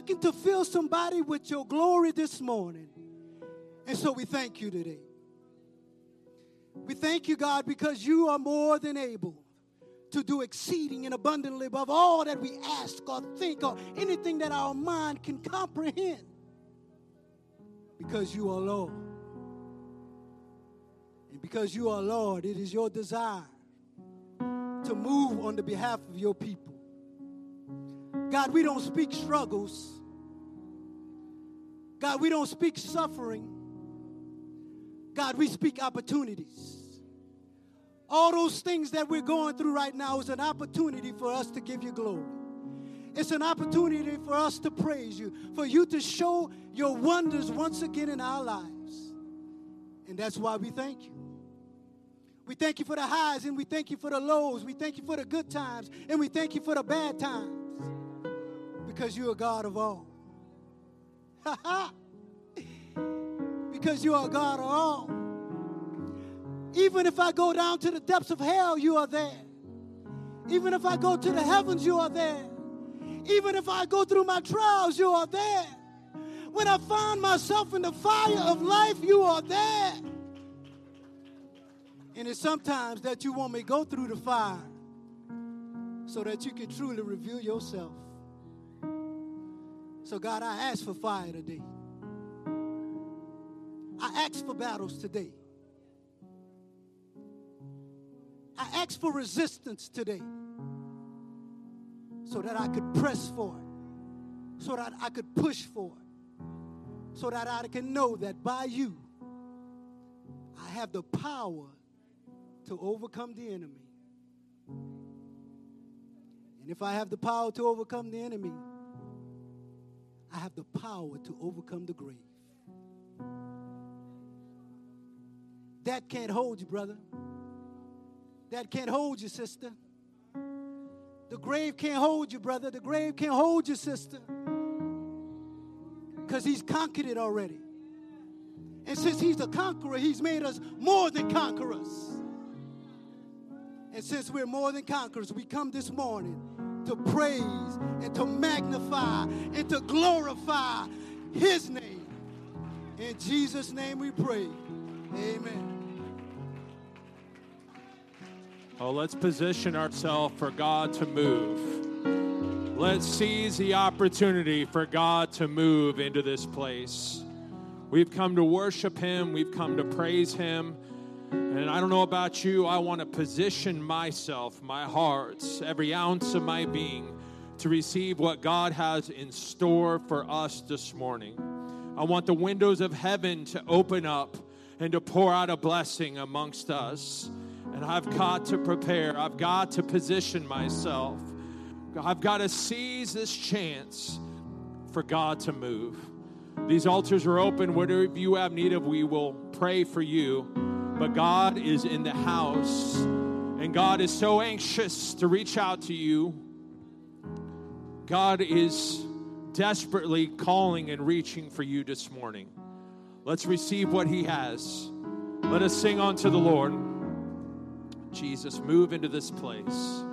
looking to fill somebody with your glory this morning. And so we thank you today. We thank you, God, because you are more than able to do exceeding and abundantly above all that we ask or think or anything that our mind can comprehend. Because you are Lord. And because you are Lord, it is your desire to move on the behalf of your people. God, we don't speak struggles. God, we don't speak suffering. God, we speak opportunities. All those things that we're going through right now is an opportunity for us to give you glory. It's an opportunity for us to praise you, for you to show your wonders once again in our lives. And that's why we thank you. We thank you for the highs and we thank you for the lows. We thank you for the good times and we thank you for the bad times because you're God of all. because you are God of all. Even if I go down to the depths of hell, you are there. Even if I go to the heavens, you are there. Even if I go through my trials, you are there. When I find myself in the fire of life, you are there. And it's sometimes that you want me to go through the fire so that you can truly reveal yourself. So, God, I ask for fire today. I ask for battles today. I ask for resistance today so that I could press for it, so that I could push for it, so that I can know that by you, I have the power to overcome the enemy. And if I have the power to overcome the enemy, I have the power to overcome the grave. That can't hold you, brother. That can't hold you, sister. The grave can't hold you, brother. The grave can't hold you, sister. Because he's conquered it already. And since he's the conqueror, he's made us more than conquerors. And since we're more than conquerors, we come this morning to praise and to magnify and to glorify his name. In Jesus' name we pray. Amen. Oh, let's position ourselves for God to move. Let's seize the opportunity for God to move into this place. We've come to worship Him, we've come to praise Him. And I don't know about you, I want to position myself, my heart, every ounce of my being to receive what God has in store for us this morning. I want the windows of heaven to open up and to pour out a blessing amongst us. And I've got to prepare, I've got to position myself. I've got to seize this chance for God to move. These altars are open. Whatever you have need of, we will pray for you. But God is in the house, and God is so anxious to reach out to you. God is desperately calling and reaching for you this morning. Let's receive what He has. Let us sing unto the Lord. Jesus, move into this place.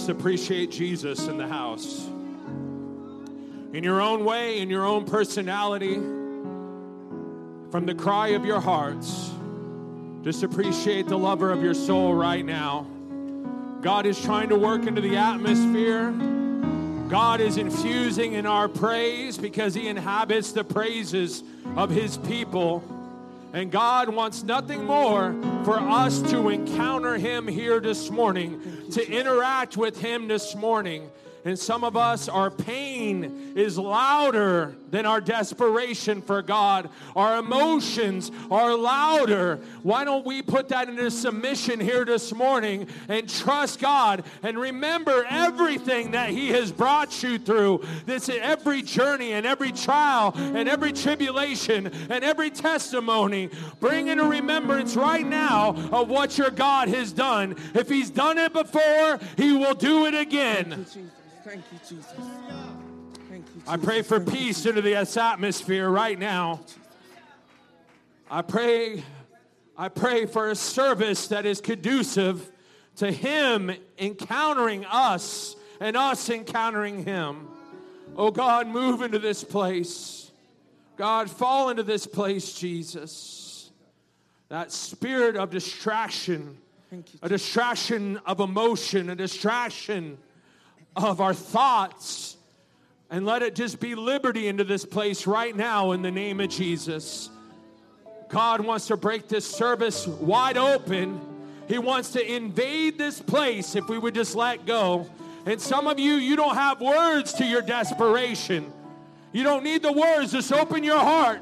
Just appreciate Jesus in the house? In your own way, in your own personality, from the cry of your hearts, just appreciate the lover of your soul right now. God is trying to work into the atmosphere. God is infusing in our praise because He inhabits the praises of His people. And God wants nothing more for us to encounter Him here this morning, to interact with Him this morning. And some of us, our pain is louder than our desperation for God. Our emotions are louder. Why don't we put that into submission here this morning and trust God and remember everything that He has brought you through? This every journey and every trial and every tribulation and every testimony. Bring into remembrance right now of what your God has done. If He's done it before, He will do it again. Thank you, Jesus. Thank you, Jesus. I pray for Thank peace into this atmosphere right now. I pray, I pray for a service that is conducive to Him encountering us and us encountering Him. Oh God, move into this place. God, fall into this place, Jesus. That spirit of distraction, you, a distraction of emotion, a distraction of our thoughts. And let it just be liberty into this place right now in the name of Jesus. God wants to break this service wide open. He wants to invade this place if we would just let go. And some of you, you don't have words to your desperation. You don't need the words. Just open your heart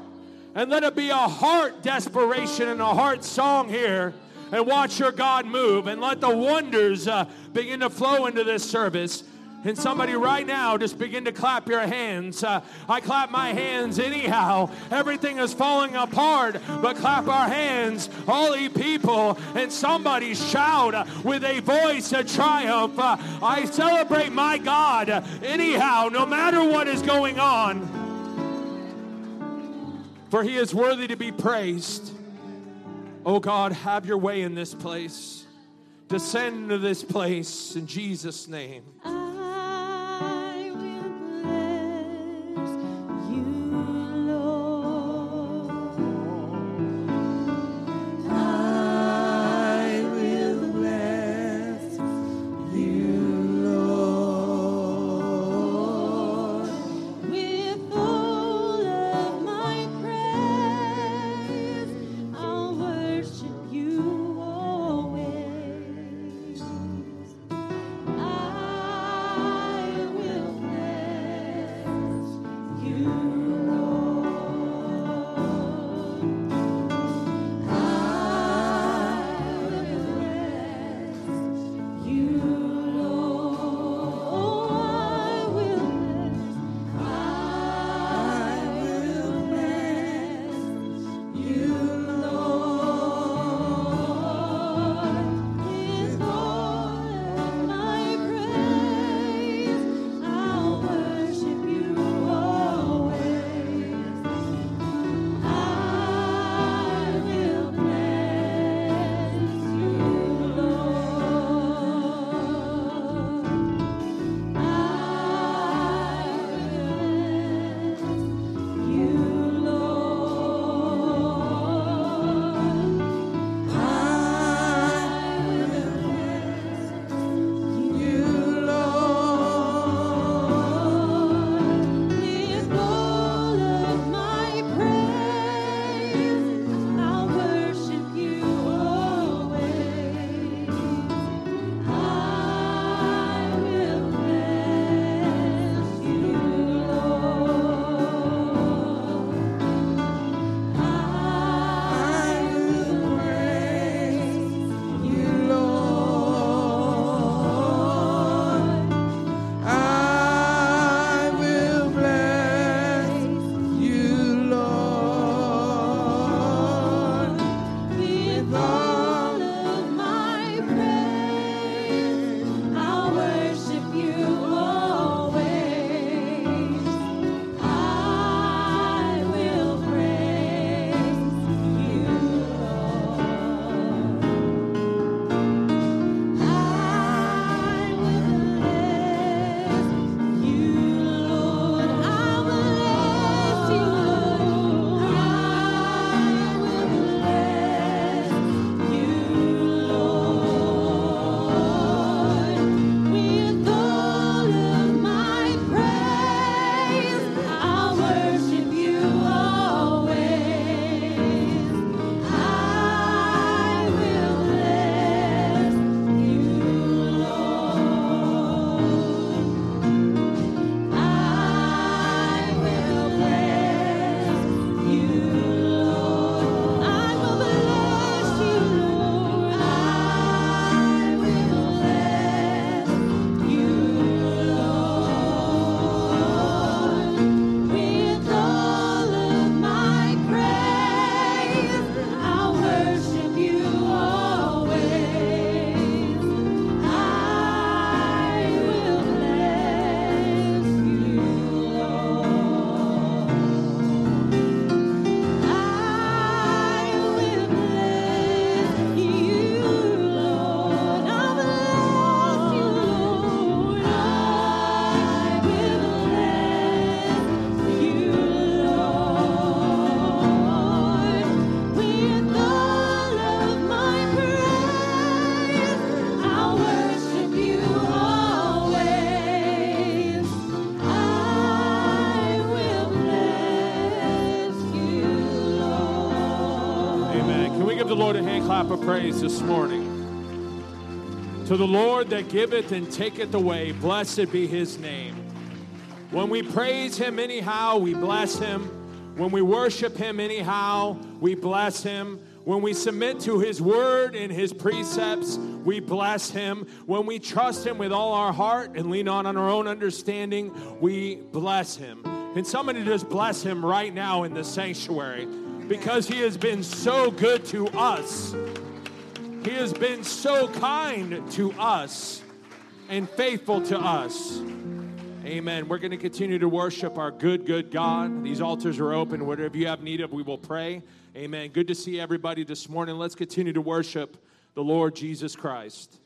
and let it be a heart desperation and a heart song here. And watch your God move and let the wonders uh, begin to flow into this service. And somebody right now just begin to clap your hands. Uh, I clap my hands anyhow. Everything is falling apart, but clap our hands, all ye people, and somebody shout with a voice of triumph. Uh, I celebrate my God anyhow, no matter what is going on. For he is worthy to be praised. Oh God, have your way in this place. Descend to this place in Jesus' name. Clap of praise this morning? To the Lord that giveth and taketh away, blessed be his name. When we praise him anyhow, we bless him. When we worship him anyhow, we bless him. When we submit to his word and his precepts, we bless him. When we trust him with all our heart and lean on, on our own understanding, we bless him. Can somebody just bless him right now in the sanctuary? Because he has been so good to us. He has been so kind to us and faithful to us. Amen. We're going to continue to worship our good, good God. These altars are open. Whatever you have need of, we will pray. Amen. Good to see everybody this morning. Let's continue to worship the Lord Jesus Christ.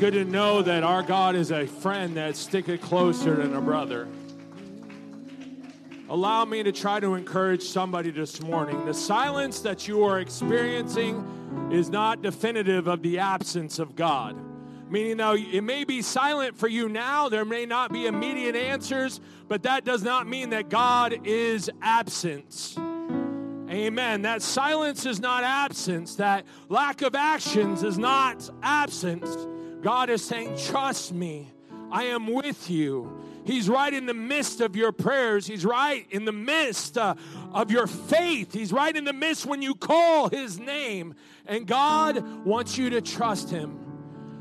Good to know that our God is a friend that sticketh closer than a brother. Allow me to try to encourage somebody this morning. The silence that you are experiencing is not definitive of the absence of God. Meaning, though it may be silent for you now, there may not be immediate answers, but that does not mean that God is absent. Amen. That silence is not absence. That lack of actions is not absence. God is saying, Trust me. I am with you. He's right in the midst of your prayers. He's right in the midst uh, of your faith. He's right in the midst when you call His name. And God wants you to trust Him.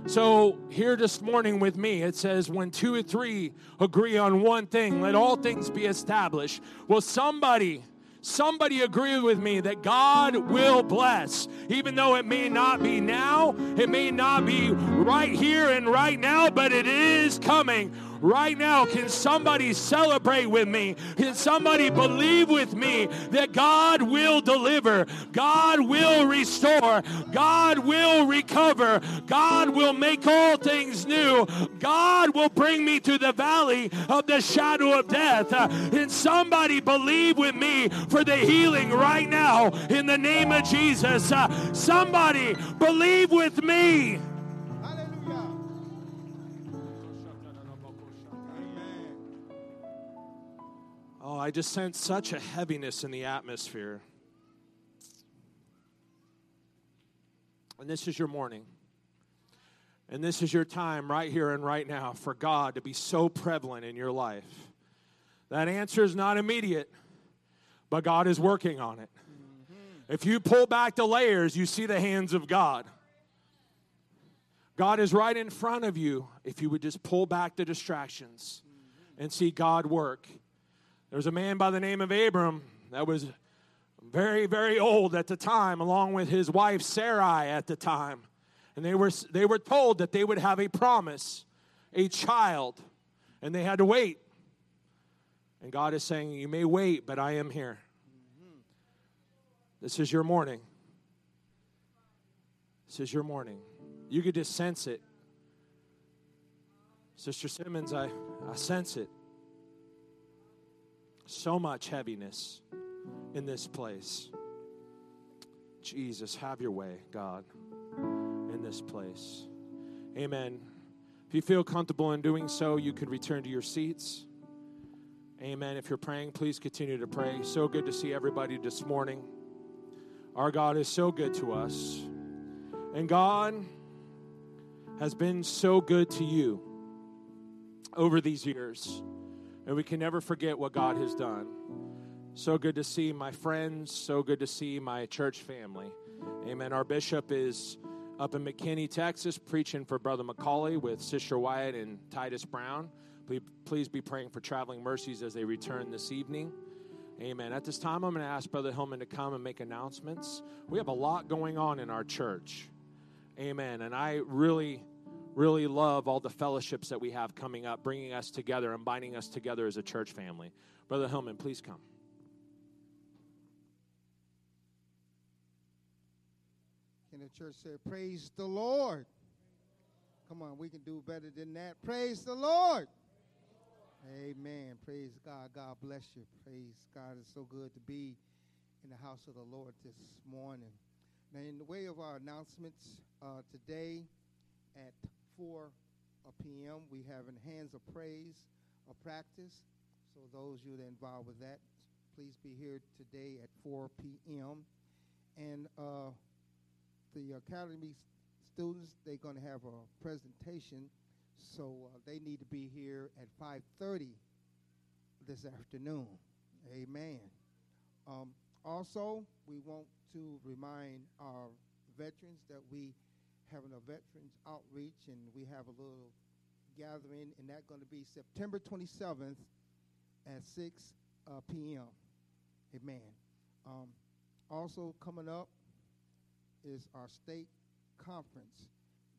So, here this morning with me, it says, when two or three agree on one thing, let all things be established. Well, somebody Somebody agree with me that God will bless, even though it may not be now, it may not be right here and right now, but it is coming right now. Can somebody celebrate with me? Can somebody believe with me that God will deliver? God will restore. God will recover. God will make all things new. God will bring me to the valley of the shadow of death. Can somebody believe with me for the healing right now in the name of Jesus. Somebody believe with me. I just sense such a heaviness in the atmosphere. And this is your morning. And this is your time right here and right now for God to be so prevalent in your life. That answer is not immediate, but God is working on it. If you pull back the layers, you see the hands of God. God is right in front of you if you would just pull back the distractions and see God work. There was a man by the name of Abram that was very, very old at the time, along with his wife Sarai at the time. And they were, they were told that they would have a promise, a child, and they had to wait. And God is saying, You may wait, but I am here. This is your morning. This is your morning. You could just sense it. Sister Simmons, I, I sense it. So much heaviness in this place. Jesus, have your way, God, in this place. Amen. If you feel comfortable in doing so, you could return to your seats. Amen. If you're praying, please continue to pray. So good to see everybody this morning. Our God is so good to us. And God has been so good to you over these years. And we can never forget what God has done. So good to see my friends. So good to see my church family. Amen. Our bishop is up in McKinney, Texas, preaching for Brother McCauley with Sister Wyatt and Titus Brown. Please, please be praying for traveling mercies as they return this evening. Amen. At this time, I'm going to ask Brother Hillman to come and make announcements. We have a lot going on in our church. Amen. And I really, really love all the fellowships that we have coming up, bringing us together and binding us together as a church family. Brother Hillman, please come. Can the church say, Praise the Lord? Come on, we can do better than that. Praise the Lord. Amen. Praise God. God bless you. Praise God. It's so good to be in the house of the Lord this morning. Now, in the way of our announcements, uh, today at 4 uh, p.m., we have in Hands of Praise a practice. So, those you that are involved with that, please be here today at 4 p.m. And uh, the academy students they're going to have a presentation so uh, they need to be here at 5.30 this afternoon amen um, also we want to remind our veterans that we having a veterans outreach and we have a little gathering and that's going to be september 27th at 6 uh, p.m amen um, also coming up is our state conference.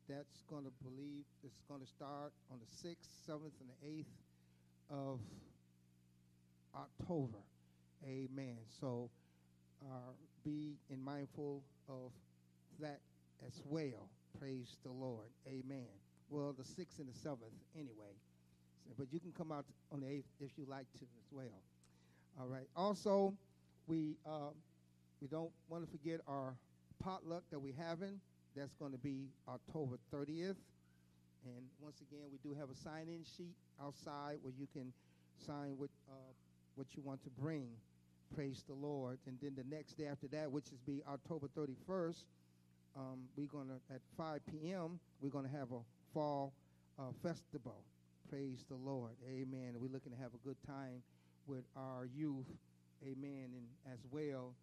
That's going to believe it's going to start on the 6th, 7th, and the 8th of October. Amen. So uh, be in mindful of that as well. Praise the Lord. Amen. Well, the sixth and the seventh, anyway. So, but you can come out on the eighth if you like to as well. All right. Also, we uh, we don't want to forget our potluck that we're having. That's going to be October 30th. And once again, we do have a sign-in sheet outside where you can sign what uh, what you want to bring. Praise the Lord. And then the next day after that, which is be October 31st, um, we're gonna at 5 p.m. We're gonna have a fall uh, festival. Praise the Lord. Amen. We're looking to have a good time with our youth. Amen. And as well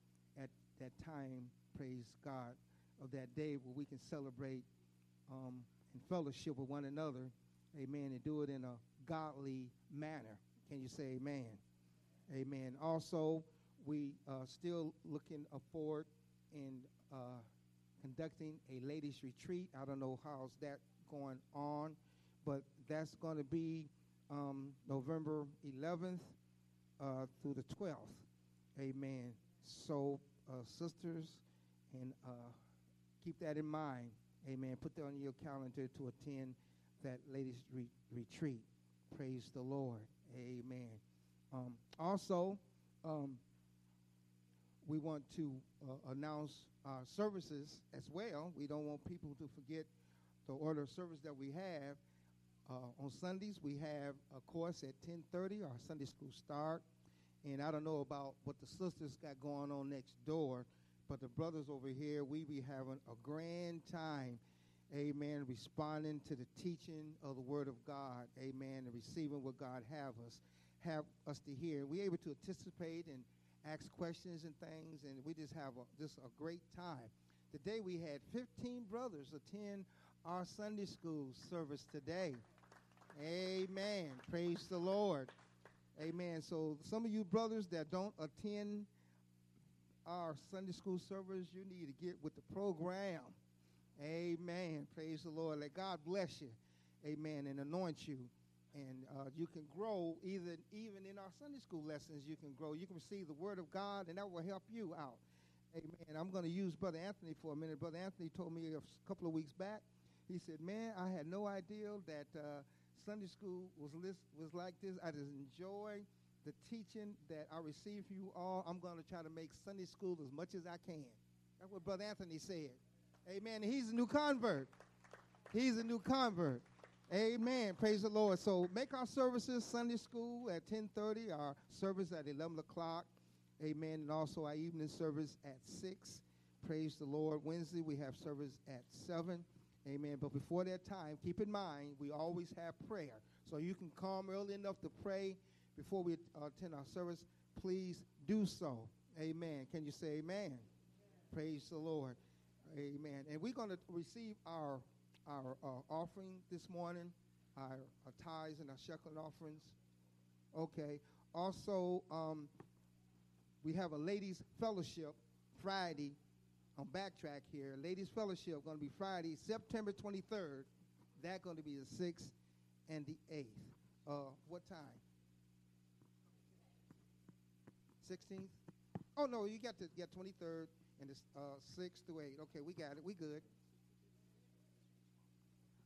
at that time, praise God, of that day where we can celebrate um, and fellowship with one another. Amen. And do it in a godly manner. Can you say amen? Amen. Also, we are still looking forward in uh, conducting a ladies retreat. I don't know how's that going on, but that's going to be um, November 11th uh, through the 12th. Amen. So, uh, sisters, and uh, keep that in mind. Amen. Put that on your calendar to attend that ladies re- retreat. Praise the Lord. Amen. Um, also, um, we want to uh, announce our services as well. We don't want people to forget the order of service that we have. Uh, on Sundays, we have a course at 10:30, our Sunday school start. And I don't know about what the sisters got going on next door, but the brothers over here, we be having a grand time. Amen. Responding to the teaching of the Word of God. Amen. And receiving what God have us have us to hear. We're able to anticipate and ask questions and things, and we just have a, just a great time. Today we had 15 brothers attend our Sunday school service today. Amen. Praise the Lord. Amen. So some of you brothers that don't attend our Sunday school service, you need to get with the program. Amen. Praise the Lord. Let God bless you. Amen. And anoint you. And uh, you can grow either even in our Sunday school lessons. You can grow. You can receive the Word of God, and that will help you out. Amen. I'm going to use Brother Anthony for a minute. Brother Anthony told me a couple of weeks back. He said, "Man, I had no idea that uh, Sunday school was list, was like this. I just enjoy the teaching that I receive from you all. I'm going to try to make Sunday school as much as I can." That's what Brother Anthony said. Amen. He's a new convert. He's a new convert. Amen. Praise the Lord. So make our services Sunday school at 10:30, our service at 11 o'clock. Amen. And also our evening service at 6. Praise the Lord. Wednesday we have service at 7. Amen. But before that time, keep in mind we always have prayer. So you can come early enough to pray before we attend our service. Please do so. Amen. Can you say amen? Praise the Lord. Amen. And we're going to receive our our uh, offering this morning, our, our tithes and our shekel offerings. Okay. Also, um, we have a ladies' fellowship Friday on backtrack here. Ladies' fellowship going to be Friday, September 23rd. That's going to be the 6th and the 8th. Uh, what time? 16th? Oh, no, you got to get 23rd and the uh, 6th to 8. Okay, we got it. We good.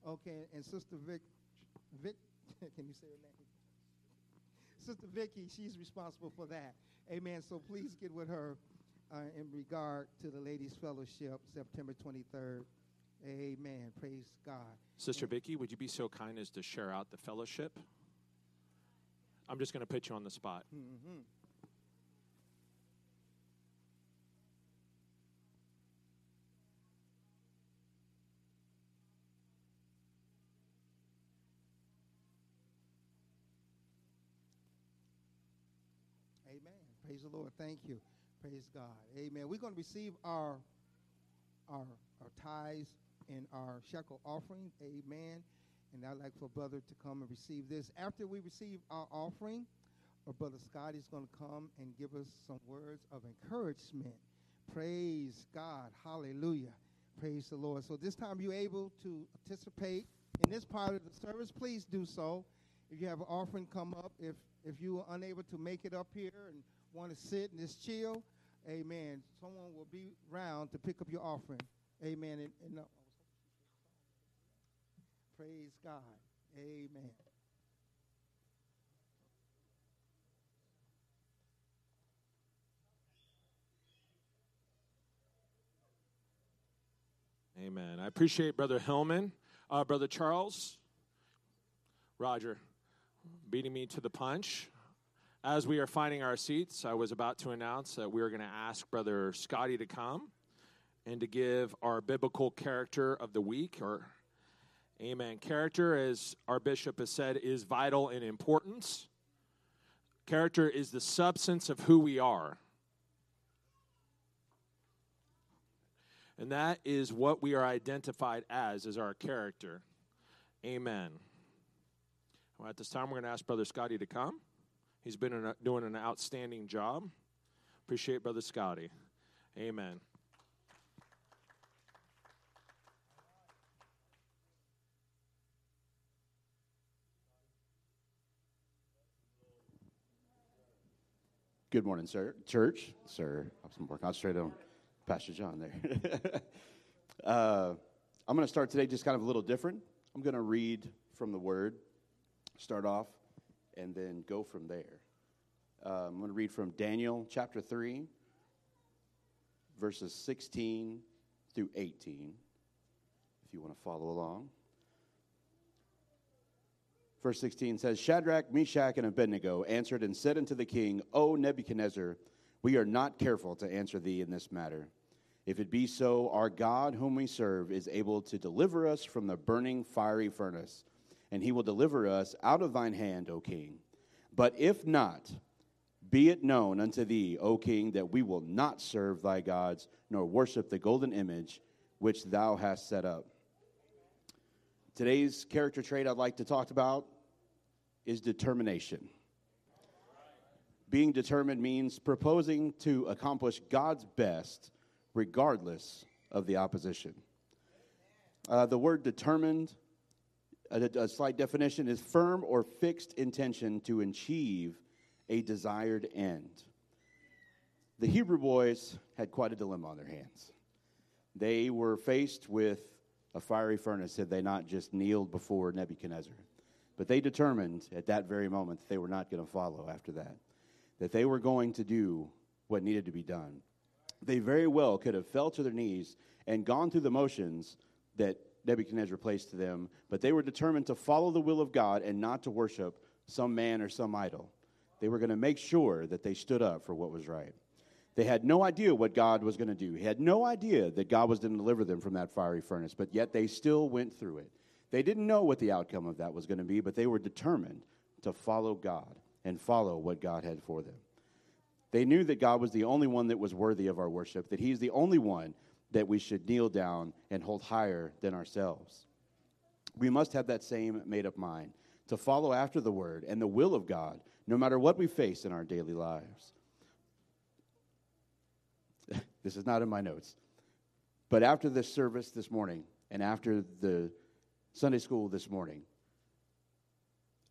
Okay, and Sister Vic, Vic, can you say her name? Sister Vicky, she's responsible for that. Amen. So please get with her uh, in regard to the Ladies Fellowship, September 23rd. Amen. Praise God. Sister Vicky, would you be so kind as to share out the fellowship? I'm just going to put you on the spot. hmm Praise the Lord. Thank you. Praise God. Amen. We're going to receive our our our tithes and our shekel offering. Amen. And I'd like for brother to come and receive this. After we receive our offering, our brother Scott is going to come and give us some words of encouragement. Praise God. Hallelujah. Praise the Lord. So this time you're able to participate in this part of the service, please do so. If you have an offering, come up. If if you are unable to make it up here and want to sit and just chill, amen. Someone will be around to pick up your offering. Amen. And, and, uh, Praise God. Amen. Amen. I appreciate Brother Hillman, uh, Brother Charles, Roger, beating me to the punch. As we are finding our seats, I was about to announce that we are going to ask Brother Scotty to come and to give our biblical character of the week, or Amen. Character, as our bishop has said, is vital in importance. Character is the substance of who we are. And that is what we are identified as, is our character. Amen. Well, at this time, we're going to ask Brother Scotty to come. He's been an, doing an outstanding job. Appreciate Brother Scotty. Amen. Good morning, sir. Church, sir. I'm more concentrated on Pastor John there. uh, I'm going to start today just kind of a little different. I'm going to read from the Word, start off, and then go from there. Uh, I'm going to read from Daniel chapter 3, verses 16 through 18, if you want to follow along. Verse 16 says Shadrach, Meshach, and Abednego answered and said unto the king, O Nebuchadnezzar, we are not careful to answer thee in this matter. If it be so, our God, whom we serve, is able to deliver us from the burning fiery furnace, and he will deliver us out of thine hand, O king. But if not, be it known unto thee, O king, that we will not serve thy gods, nor worship the golden image which thou hast set up. Today's character trait I'd like to talk about is determination. Being determined means proposing to accomplish God's best regardless of the opposition. Uh, the word determined, a, a slight definition, is firm or fixed intention to achieve a desired end. The Hebrew boys had quite a dilemma on their hands. They were faced with a fiery furnace had they not just kneeled before Nebuchadnezzar. But they determined at that very moment that they were not going to follow after that, that they were going to do what needed to be done. They very well could have fell to their knees and gone through the motions that Nebuchadnezzar placed to them, but they were determined to follow the will of God and not to worship some man or some idol. They were going to make sure that they stood up for what was right. They had no idea what God was going to do. He had no idea that God was going to deliver them from that fiery furnace, but yet they still went through it. They didn't know what the outcome of that was going to be, but they were determined to follow God and follow what God had for them. They knew that God was the only one that was worthy of our worship, that He's the only one that we should kneel down and hold higher than ourselves. We must have that same made up mind to follow after the Word and the will of God, no matter what we face in our daily lives. this is not in my notes. But after this service this morning and after the Sunday school this morning,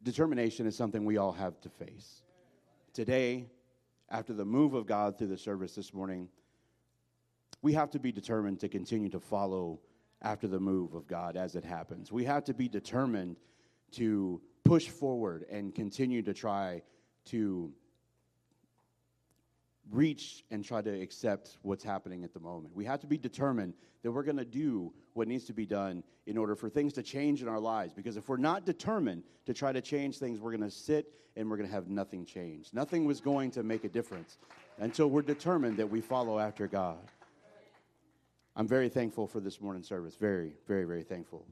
determination is something we all have to face. Today, after the move of God through the service this morning, we have to be determined to continue to follow after the move of God as it happens. We have to be determined to push forward and continue to try to reach and try to accept what's happening at the moment. We have to be determined that we're going to do what needs to be done in order for things to change in our lives. Because if we're not determined to try to change things, we're going to sit and we're going to have nothing change. Nothing was going to make a difference until we're determined that we follow after God. I'm very thankful for this morning service. Very, very, very thankful.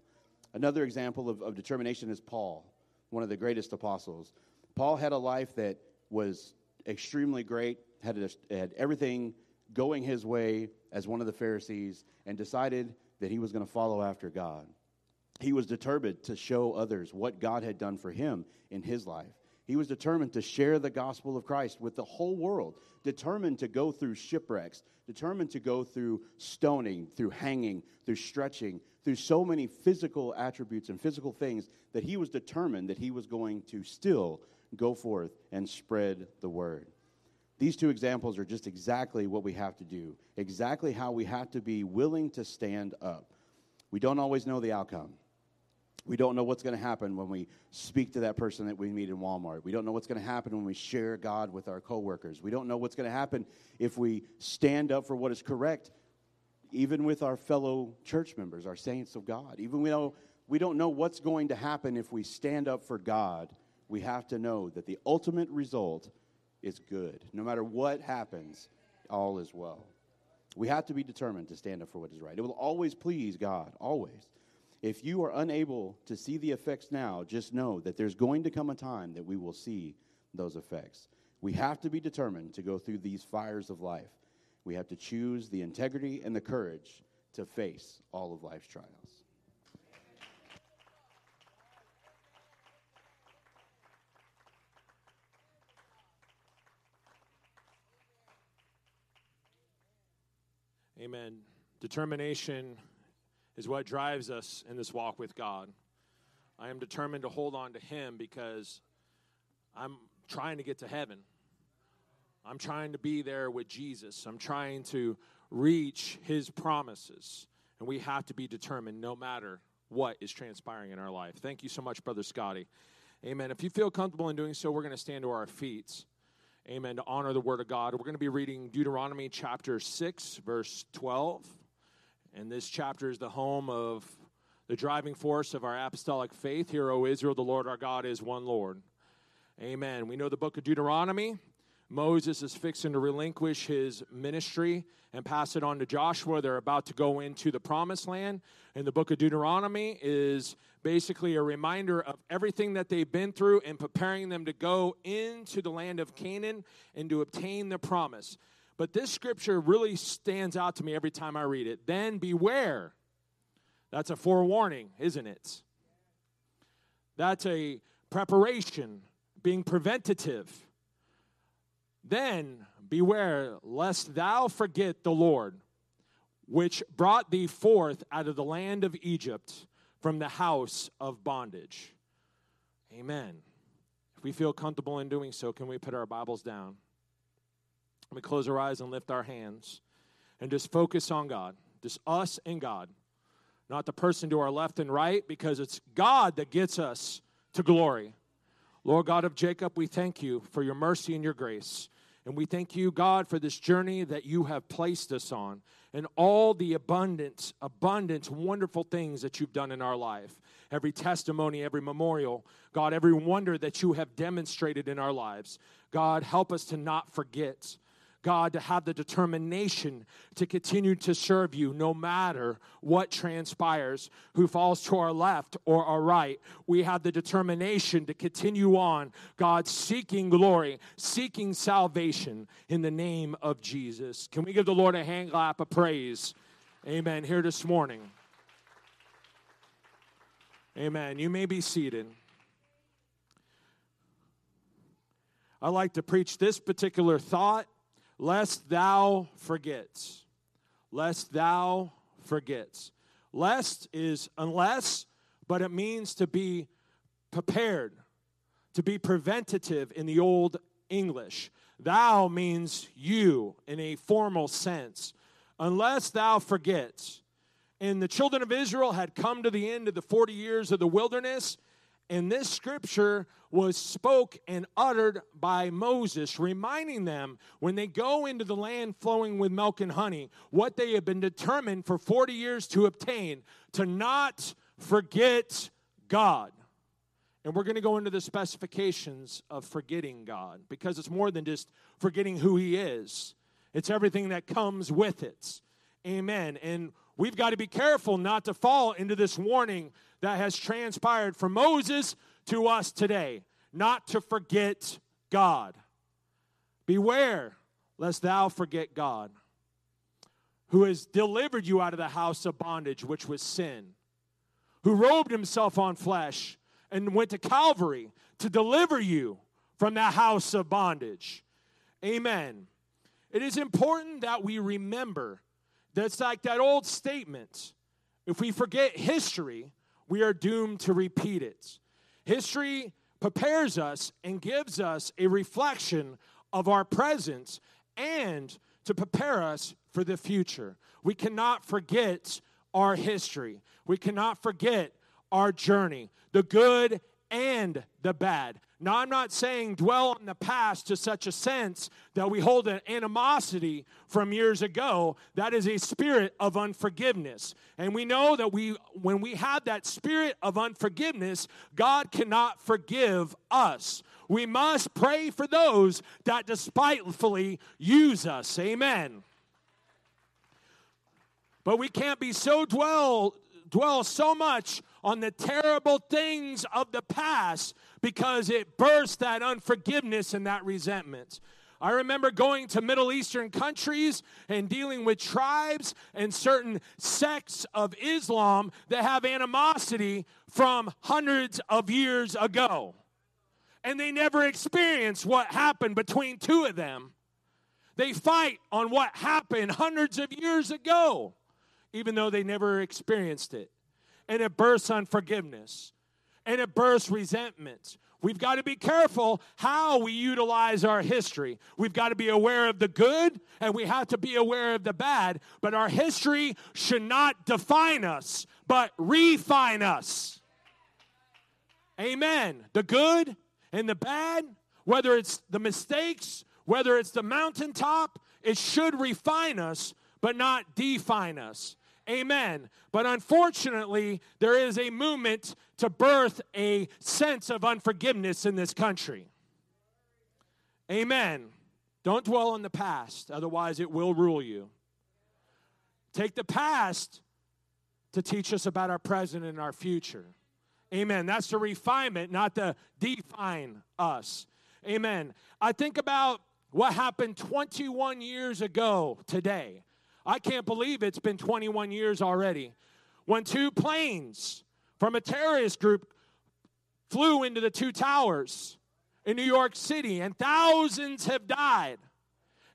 Another example of, of determination is Paul, one of the greatest apostles. Paul had a life that was extremely great, had, a, had everything going his way as one of the Pharisees, and decided that he was going to follow after God. He was determined to show others what God had done for him in his life. He was determined to share the gospel of Christ with the whole world, determined to go through shipwrecks, determined to go through stoning, through hanging, through stretching, through so many physical attributes and physical things that he was determined that he was going to still go forth and spread the word. These two examples are just exactly what we have to do, exactly how we have to be willing to stand up. We don't always know the outcome. We don't know what's going to happen when we speak to that person that we meet in Walmart. We don't know what's going to happen when we share God with our coworkers. We don't know what's going to happen if we stand up for what is correct, even with our fellow church members, our saints of God. Even we know we don't know what's going to happen if we stand up for God. We have to know that the ultimate result is good. No matter what happens, all is well. We have to be determined to stand up for what is right. It will always please God, always. If you are unable to see the effects now, just know that there's going to come a time that we will see those effects. We have to be determined to go through these fires of life. We have to choose the integrity and the courage to face all of life's trials. Amen. Determination is what drives us in this walk with God. I am determined to hold on to Him because I'm trying to get to heaven. I'm trying to be there with Jesus. I'm trying to reach His promises. And we have to be determined no matter what is transpiring in our life. Thank you so much, Brother Scotty. Amen. If you feel comfortable in doing so, we're going to stand to our feet. Amen. To honor the Word of God. We're going to be reading Deuteronomy chapter 6, verse 12. And this chapter is the home of the driving force of our apostolic faith. Hear, O Israel, the Lord our God is one Lord. Amen. We know the book of Deuteronomy. Moses is fixing to relinquish his ministry and pass it on to Joshua. They're about to go into the promised land. And the book of Deuteronomy is basically a reminder of everything that they've been through and preparing them to go into the land of Canaan and to obtain the promise. But this scripture really stands out to me every time I read it. Then beware. That's a forewarning, isn't it? That's a preparation, being preventative. Then beware lest thou forget the Lord, which brought thee forth out of the land of Egypt from the house of bondage. Amen. If we feel comfortable in doing so, can we put our Bibles down? We close our eyes and lift our hands and just focus on God, just us and God, not the person to our left and right, because it's God that gets us to glory. Lord God of Jacob, we thank you for your mercy and your grace. And we thank you, God, for this journey that you have placed us on and all the abundance, abundance, wonderful things that you've done in our life. Every testimony, every memorial, God, every wonder that you have demonstrated in our lives. God, help us to not forget. God, to have the determination to continue to serve you no matter what transpires, who falls to our left or our right. We have the determination to continue on, God, seeking glory, seeking salvation in the name of Jesus. Can we give the Lord a hand clap of praise? Amen. Here this morning. Amen. You may be seated. I like to preach this particular thought lest thou forgets. Lest thou forgets. Lest is unless, but it means to be prepared, to be preventative in the old English. Thou means you in a formal sense. Unless thou forgets. And the children of Israel had come to the end of the 40 years of the wilderness, and this scripture was spoke and uttered by Moses, reminding them when they go into the land flowing with milk and honey, what they have been determined for 40 years to obtain, to not forget God. And we're going to go into the specifications of forgetting God because it's more than just forgetting who He is, it's everything that comes with it. Amen. And we've got to be careful not to fall into this warning that has transpired from Moses to us today not to forget God. Beware lest thou forget God, who has delivered you out of the house of bondage, which was sin, who robed himself on flesh and went to Calvary to deliver you from that house of bondage. Amen. It is important that we remember that's like that old statement if we forget history, we are doomed to repeat it. History prepares us and gives us a reflection of our presence and to prepare us for the future. We cannot forget our history. We cannot forget our journey, the good and the bad. Now, I'm not saying dwell on the past to such a sense that we hold an animosity from years ago. That is a spirit of unforgiveness. And we know that we, when we have that spirit of unforgiveness, God cannot forgive us. We must pray for those that despitefully use us. Amen. But we can't be so dwell dwell so much on the terrible things of the past because it bursts that unforgiveness and that resentment. I remember going to Middle Eastern countries and dealing with tribes and certain sects of Islam that have animosity from hundreds of years ago. And they never experienced what happened between two of them. They fight on what happened hundreds of years ago, even though they never experienced it. And it bursts unforgiveness and it bursts resentment. We've got to be careful how we utilize our history. We've got to be aware of the good and we have to be aware of the bad. But our history should not define us, but refine us. Amen. The good and the bad, whether it's the mistakes, whether it's the mountaintop, it should refine us, but not define us. Amen. But unfortunately, there is a movement to birth a sense of unforgiveness in this country. Amen. Don't dwell on the past, otherwise, it will rule you. Take the past to teach us about our present and our future. Amen. That's the refinement, not the define us. Amen. I think about what happened 21 years ago today. I can't believe it's been 21 years already. When two planes from a terrorist group flew into the two towers in New York City, and thousands have died.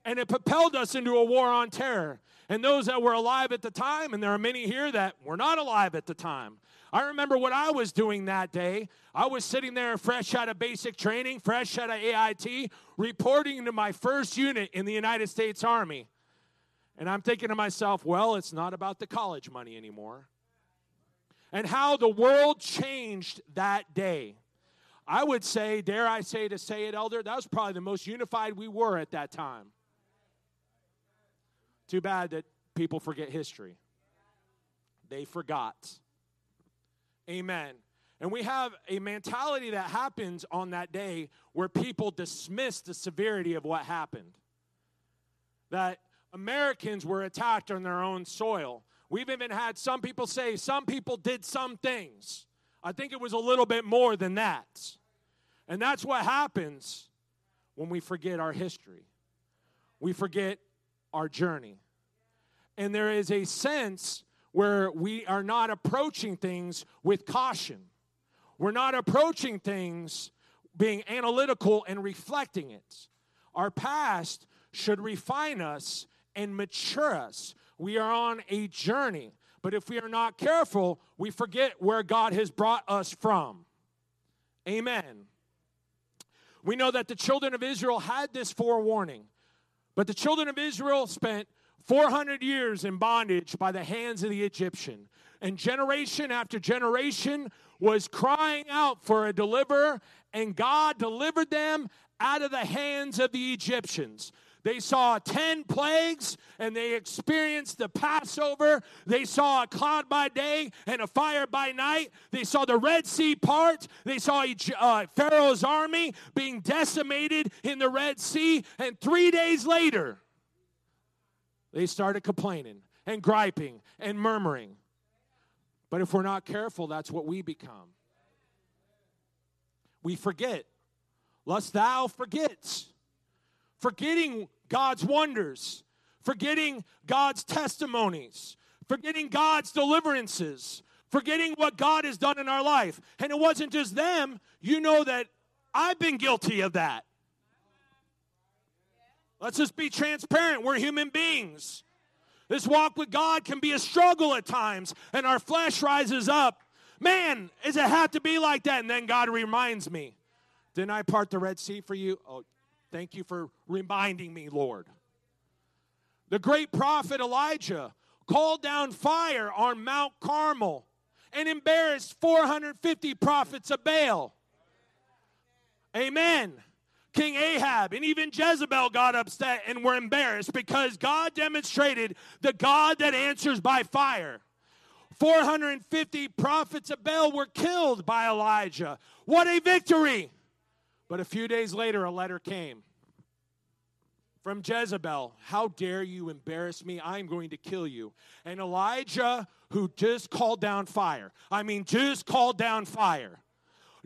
And it propelled us into a war on terror. And those that were alive at the time, and there are many here that were not alive at the time. I remember what I was doing that day. I was sitting there fresh out of basic training, fresh out of AIT, reporting to my first unit in the United States Army. And I'm thinking to myself, well, it's not about the college money anymore. And how the world changed that day. I would say, dare I say to say it, Elder, that was probably the most unified we were at that time. Too bad that people forget history. They forgot. Amen. And we have a mentality that happens on that day where people dismiss the severity of what happened. That Americans were attacked on their own soil. We've even had some people say some people did some things. I think it was a little bit more than that. And that's what happens when we forget our history. We forget our journey. And there is a sense where we are not approaching things with caution. We're not approaching things being analytical and reflecting it. Our past should refine us and mature us. We are on a journey. But if we are not careful, we forget where God has brought us from. Amen. We know that the children of Israel had this forewarning, but the children of Israel spent 400 years in bondage by the hands of the Egyptian. And generation after generation was crying out for a deliverer, and God delivered them out of the hands of the Egyptians. They saw 10 plagues and they experienced the Passover. They saw a cloud by day and a fire by night. They saw the Red Sea part. They saw uh, Pharaoh's army being decimated in the Red Sea. And three days later, they started complaining and griping and murmuring. But if we're not careful, that's what we become. We forget. Lest thou forgets. Forgetting God's wonders, forgetting God's testimonies, forgetting God's deliverances, forgetting what God has done in our life. And it wasn't just them, you know that I've been guilty of that. Let's just be transparent. We're human beings. This walk with God can be a struggle at times, and our flesh rises up. Man, does it have to be like that? And then God reminds me, Didn't I part the Red Sea for you? Oh, Thank you for reminding me, Lord. The great prophet Elijah called down fire on Mount Carmel, and embarrassed 450 prophets of Baal. Amen. King Ahab and even Jezebel got upset and were embarrassed because God demonstrated the God that answers by fire. 450 prophets of Baal were killed by Elijah. What a victory! But a few days later, a letter came from Jezebel How dare you embarrass me? I'm going to kill you. And Elijah, who just called down fire, I mean, just called down fire,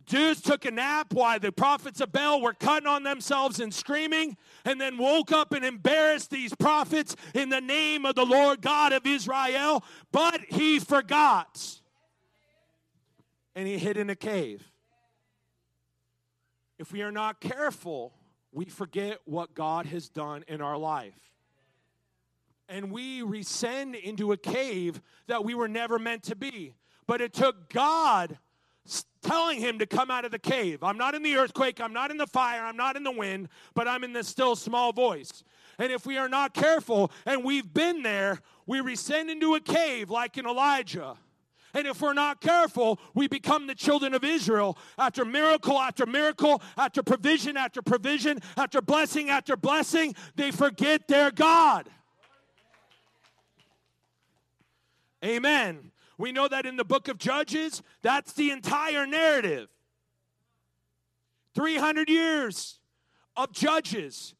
just took a nap while the prophets of Baal were cutting on themselves and screaming, and then woke up and embarrassed these prophets in the name of the Lord God of Israel. But he forgot. And he hid in a cave. If we are not careful, we forget what God has done in our life. And we rescend into a cave that we were never meant to be. But it took God telling him to come out of the cave. I'm not in the earthquake, I'm not in the fire, I'm not in the wind, but I'm in the still small voice. And if we are not careful and we've been there, we rescend into a cave like in Elijah. And if we're not careful, we become the children of Israel after miracle after miracle, after provision after provision, after blessing after blessing. They forget their God. Amen. We know that in the book of Judges, that's the entire narrative. 300 years of judges.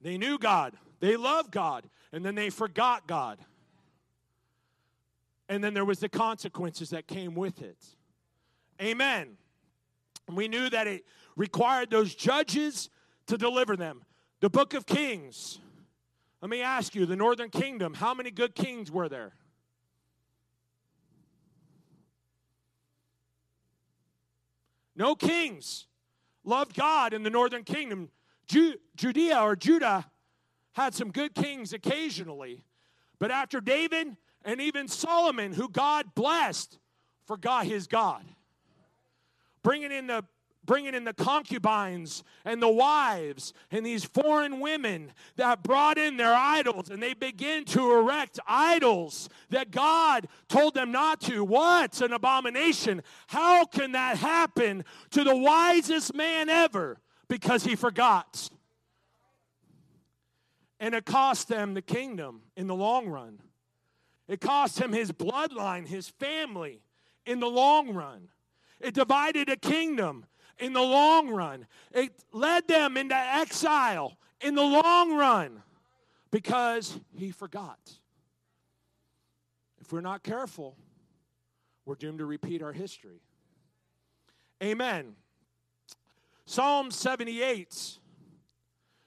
They knew God, they loved God, and then they forgot God. And then there was the consequences that came with it. Amen. We knew that it required those judges to deliver them. The book of Kings. Let me ask you, the northern kingdom, how many good kings were there? No kings loved God in the northern kingdom. Ju- Judea or Judah had some good kings occasionally, but after David and even Solomon, who God blessed, forgot his God. Bringing in the bringing in the concubines and the wives and these foreign women that brought in their idols and they begin to erect idols that God told them not to. What's an abomination? How can that happen to the wisest man ever? Because he forgot. And it cost them the kingdom in the long run. It cost him his bloodline, his family in the long run. It divided a kingdom in the long run. It led them into exile in the long run because he forgot. If we're not careful, we're doomed to repeat our history. Amen. Psalm 78.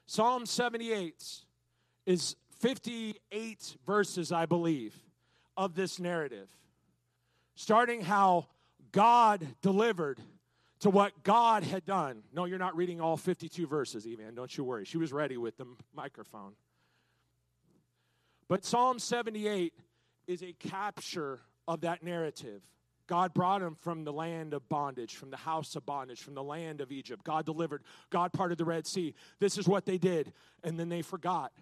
Psalm 78 is 58 verses, I believe, of this narrative. Starting how God delivered to what God had done. No, you're not reading all 52 verses, Evan. Don't you worry. She was ready with the microphone. But Psalm 78 is a capture of that narrative. God brought him from the land of bondage, from the house of bondage, from the land of Egypt. God delivered. God parted the Red Sea. This is what they did. And then they forgot.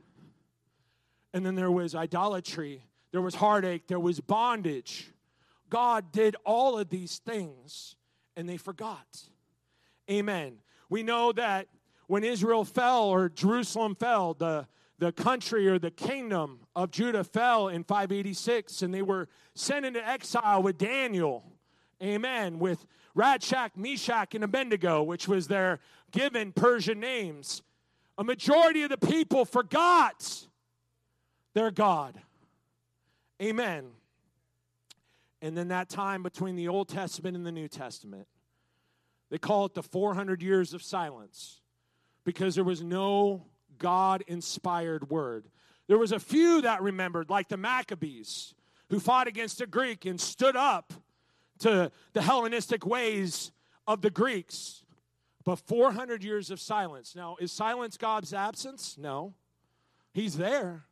And then there was idolatry, there was heartache, there was bondage. God did all of these things and they forgot. Amen. We know that when Israel fell or Jerusalem fell, the, the country or the kingdom of Judah fell in 586 and they were sent into exile with Daniel. Amen. With Shadrach, Meshach, and Abednego, which was their given Persian names. A majority of the people forgot their God. Amen. And then that time between the Old Testament and the New Testament, they call it the 400 years of silence because there was no God inspired word. There was a few that remembered, like the Maccabees, who fought against the Greek and stood up to the Hellenistic ways of the Greeks. But 400 years of silence. Now, is silence God's absence? No. He's there.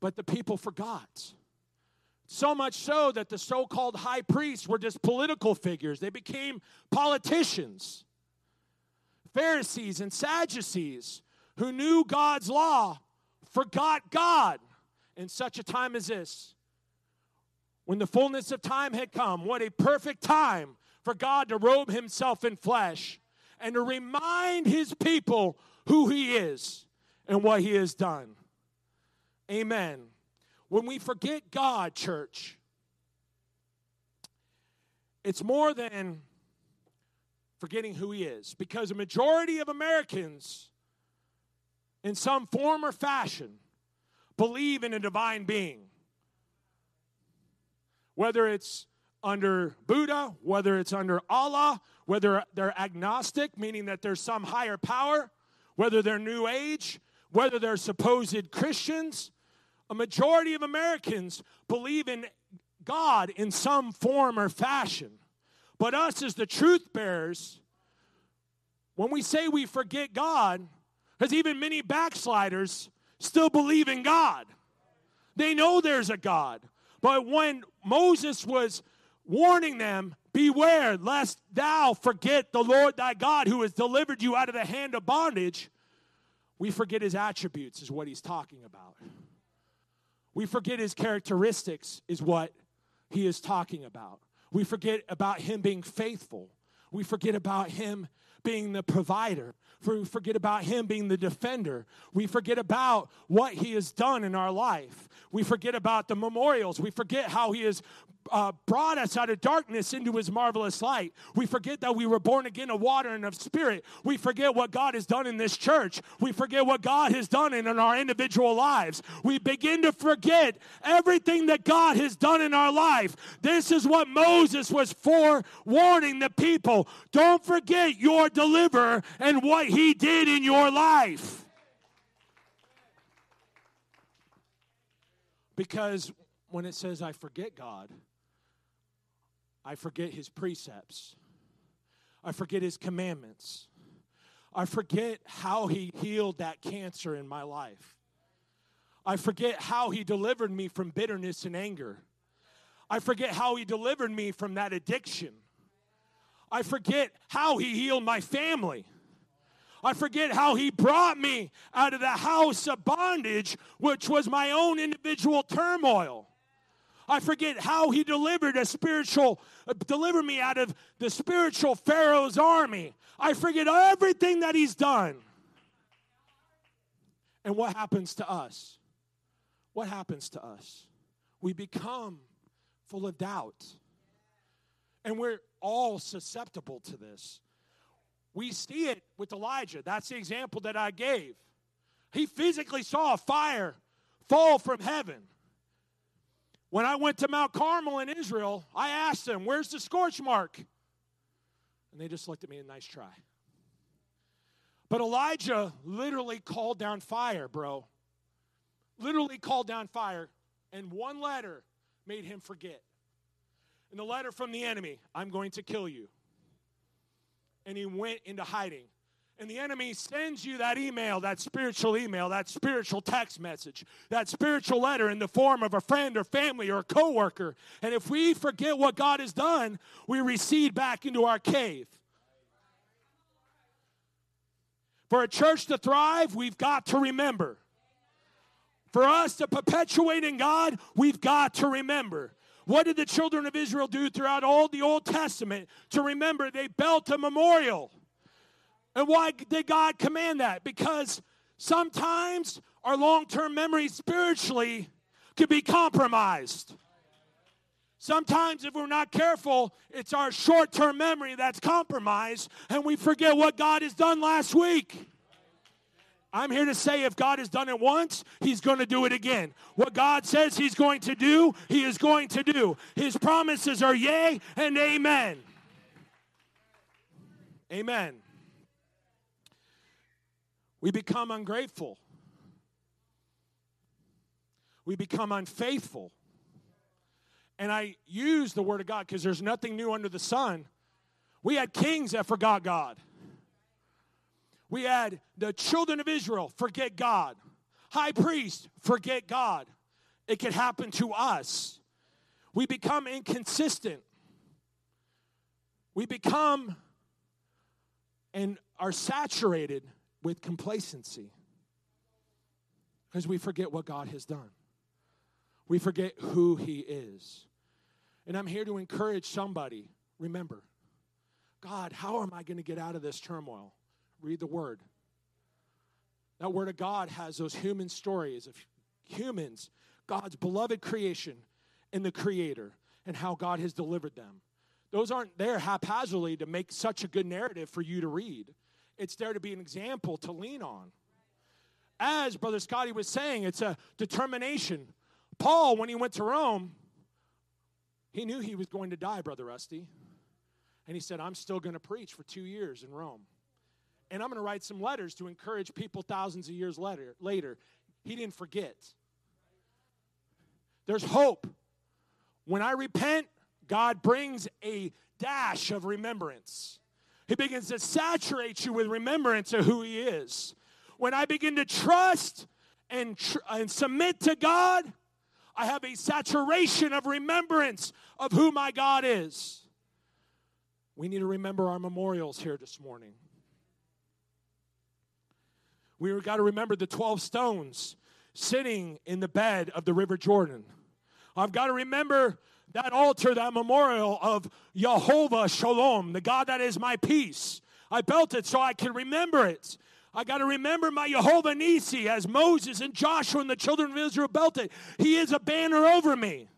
But the people forgot. So much so that the so called high priests were just political figures. They became politicians. Pharisees and Sadducees who knew God's law forgot God in such a time as this. When the fullness of time had come, what a perfect time for God to robe himself in flesh and to remind his people who he is and what he has done. Amen. When we forget God, church, it's more than forgetting who he is because a majority of Americans, in some form or fashion, believe in a divine being. Whether it's under Buddha, whether it's under Allah, whether they're agnostic, meaning that there's some higher power, whether they're New Age, whether they're supposed Christians, a majority of Americans believe in God in some form or fashion. But us, as the truth bearers, when we say we forget God, because even many backsliders still believe in God, they know there's a God. But when Moses was warning them, Beware lest thou forget the Lord thy God who has delivered you out of the hand of bondage, we forget his attributes, is what he's talking about. We forget his characteristics, is what he is talking about. We forget about him being faithful. We forget about him being the provider. We forget about him being the defender. We forget about what he has done in our life. We forget about the memorials. We forget how he has uh, brought us out of darkness into his marvelous light. We forget that we were born again of water and of spirit. We forget what God has done in this church. We forget what God has done in, in our individual lives. We begin to forget everything that God has done in our life. This is what Moses was forewarning the people. Don't forget your deliverer and what he did in your life. Because when it says, I forget God, I forget his precepts. I forget his commandments. I forget how he healed that cancer in my life. I forget how he delivered me from bitterness and anger. I forget how he delivered me from that addiction. I forget how he healed my family. I forget how he brought me out of the house of bondage, which was my own individual turmoil. I forget how he delivered a spiritual, uh, delivered me out of the spiritual Pharaoh's army. I forget everything that he's done. And what happens to us? What happens to us? We become full of doubt. And we're all susceptible to this. We see it with Elijah. That's the example that I gave. He physically saw a fire fall from heaven. When I went to Mount Carmel in Israel, I asked them, Where's the scorch mark? And they just looked at me, a nice try. But Elijah literally called down fire, bro. Literally called down fire, and one letter made him forget. And the letter from the enemy, I'm going to kill you. And he went into hiding. And the enemy sends you that email, that spiritual email, that spiritual text message, that spiritual letter in the form of a friend or family or a coworker. And if we forget what God has done, we recede back into our cave. For a church to thrive, we've got to remember. For us to perpetuate in God, we've got to remember. What did the children of Israel do throughout all the Old Testament to remember? They built a memorial. And why did God command that? Because sometimes our long term memory spiritually can be compromised. Sometimes, if we're not careful, it's our short term memory that's compromised, and we forget what God has done last week. I'm here to say if God has done it once, He's going to do it again. What God says He's going to do, He is going to do. His promises are yea and amen. Amen. We become ungrateful. We become unfaithful. And I use the Word of God because there's nothing new under the sun. We had kings that forgot God. We had the children of Israel forget God. High priest forget God. It could happen to us. We become inconsistent. We become and are saturated with complacency because we forget what God has done. We forget who He is. And I'm here to encourage somebody. Remember, God, how am I going to get out of this turmoil? Read the Word. That Word of God has those human stories of humans, God's beloved creation, and the Creator, and how God has delivered them. Those aren't there haphazardly to make such a good narrative for you to read. It's there to be an example to lean on. As Brother Scotty was saying, it's a determination. Paul, when he went to Rome, he knew he was going to die, Brother Rusty. And he said, I'm still going to preach for two years in Rome. And I'm going to write some letters to encourage people thousands of years later. later. He didn't forget. There's hope. When I repent, God brings a dash of remembrance. He begins to saturate you with remembrance of who He is. When I begin to trust and, tr- and submit to God, I have a saturation of remembrance of who my God is. We need to remember our memorials here this morning. We've got to remember the 12 stones sitting in the bed of the River Jordan. I've got to remember that altar, that memorial of Jehovah Shalom, the God that is my peace. I built it so I can remember it. I got to remember my Jehovah Nisi as Moses and Joshua and the children of Israel built it. He is a banner over me.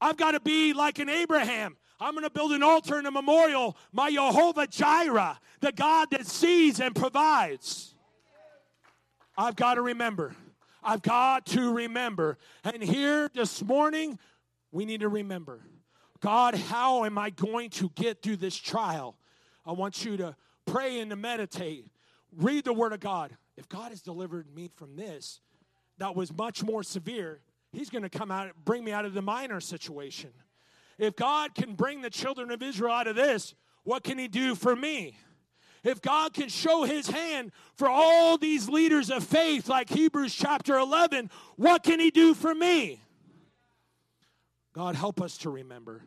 I've got to be like an Abraham. I'm going to build an altar and a memorial, my Jehovah Jireh, the God that sees and provides. I've got to remember. I've got to remember. And here this morning, we need to remember God, how am I going to get through this trial? I want you to pray and to meditate. Read the Word of God. If God has delivered me from this, that was much more severe, He's going to come out, bring me out of the minor situation. If God can bring the children of Israel out of this, what can He do for me? If God can show His hand for all these leaders of faith, like Hebrews chapter 11, what can He do for me? God, help us to remember.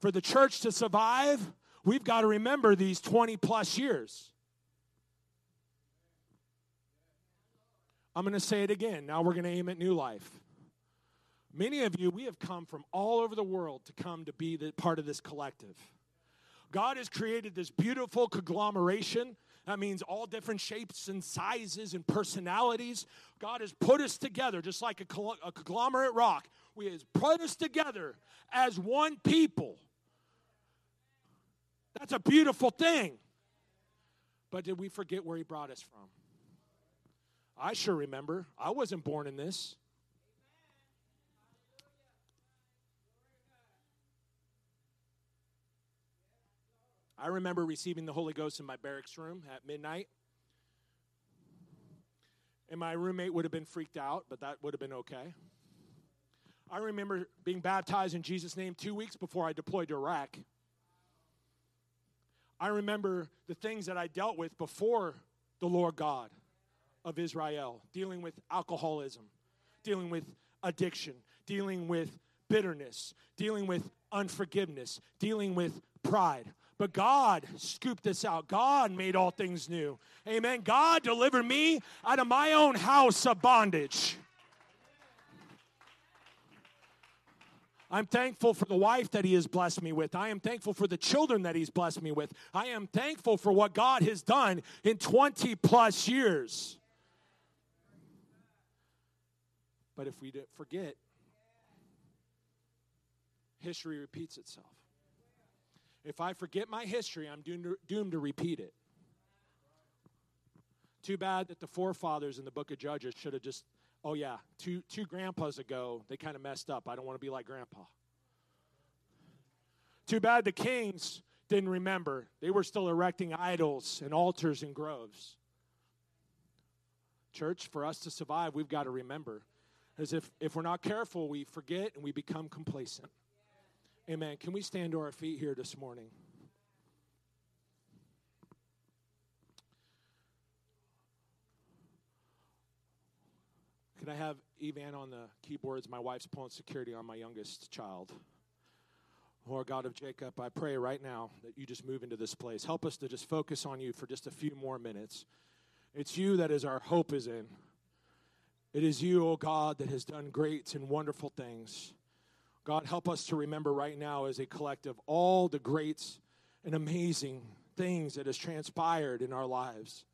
For the church to survive, we've got to remember these 20 plus years. I'm going to say it again. Now we're going to aim at new life. Many of you, we have come from all over the world to come to be the, part of this collective. God has created this beautiful conglomeration. That means all different shapes and sizes and personalities. God has put us together just like a, a conglomerate rock. We has put us together as one people. That's a beautiful thing. But did we forget where He brought us from? I sure remember. I wasn't born in this. I remember receiving the Holy Ghost in my barracks room at midnight. And my roommate would have been freaked out, but that would have been okay. I remember being baptized in Jesus' name two weeks before I deployed to Iraq. I remember the things that I dealt with before the Lord God of Israel, dealing with alcoholism, dealing with addiction, dealing with bitterness, dealing with unforgiveness, dealing with pride. But God scooped us out. God made all things new. Amen. God delivered me out of my own house of bondage. I'm thankful for the wife that He has blessed me with. I am thankful for the children that He's blessed me with. I am thankful for what God has done in 20 plus years. But if we forget, history repeats itself. If I forget my history, I'm doomed to, repeat it. Too bad that the forefathers in the book of Judges should have just, oh yeah, two, two grandpas ago, they kind of messed up. I don't want to be like grandpa. Too bad the kings didn't remember. They were still erecting idols and altars and groves. Church, for us to survive, we've got to remember. As if, if we're not careful, we forget and we become complacent. Amen. Can we stand to our feet here this morning? Can I have Evan on the keyboards? My wife's pulling security on my youngest child. Lord God of Jacob, I pray right now that you just move into this place. Help us to just focus on you for just a few more minutes. It's you that is our hope is in. It is you, O oh God, that has done great and wonderful things. God, help us to remember right now as a collective all the great and amazing things that has transpired in our lives.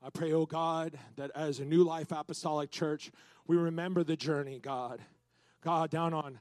I pray, oh God, that as a New Life Apostolic Church, we remember the journey, God. God, down on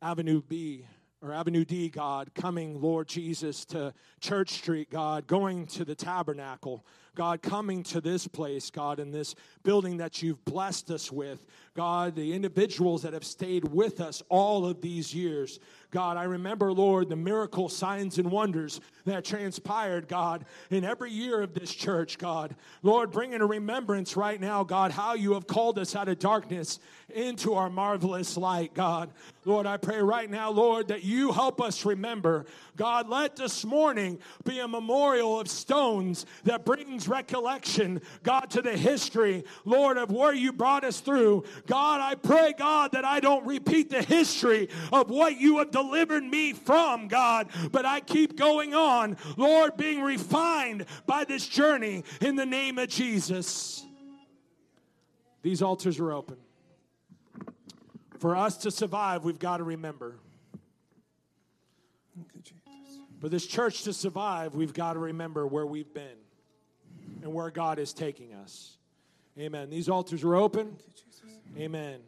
Avenue B or Avenue D, God, coming, Lord Jesus, to Church Street, God, going to the tabernacle, God, coming to this place, God, in this building that you've blessed us with, God, the individuals that have stayed with us all of these years. God, I remember, Lord, the miracle signs and wonders that transpired, God, in every year of this church, God. Lord, bring in a remembrance right now, God, how you have called us out of darkness into our marvelous light, God. Lord, I pray right now, Lord, that you help us remember. God, let this morning be a memorial of stones that brings recollection, God, to the history, Lord, of where you brought us through. God, I pray, God, that I don't repeat the history of what you have delivered me from, God, but I keep going on, Lord, being refined by this journey in the name of Jesus. These altars are open. For us to survive, we've got to remember. For this church to survive, we've got to remember where we've been and where God is taking us. Amen. These altars are open. Amen.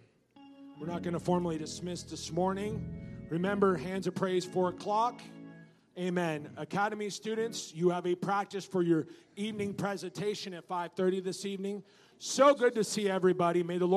We're not going to formally dismiss this morning. Remember, hands of praise, four o'clock. Amen. Academy students, you have a practice for your evening presentation at 5:30 this evening. So good to see everybody. May the Lord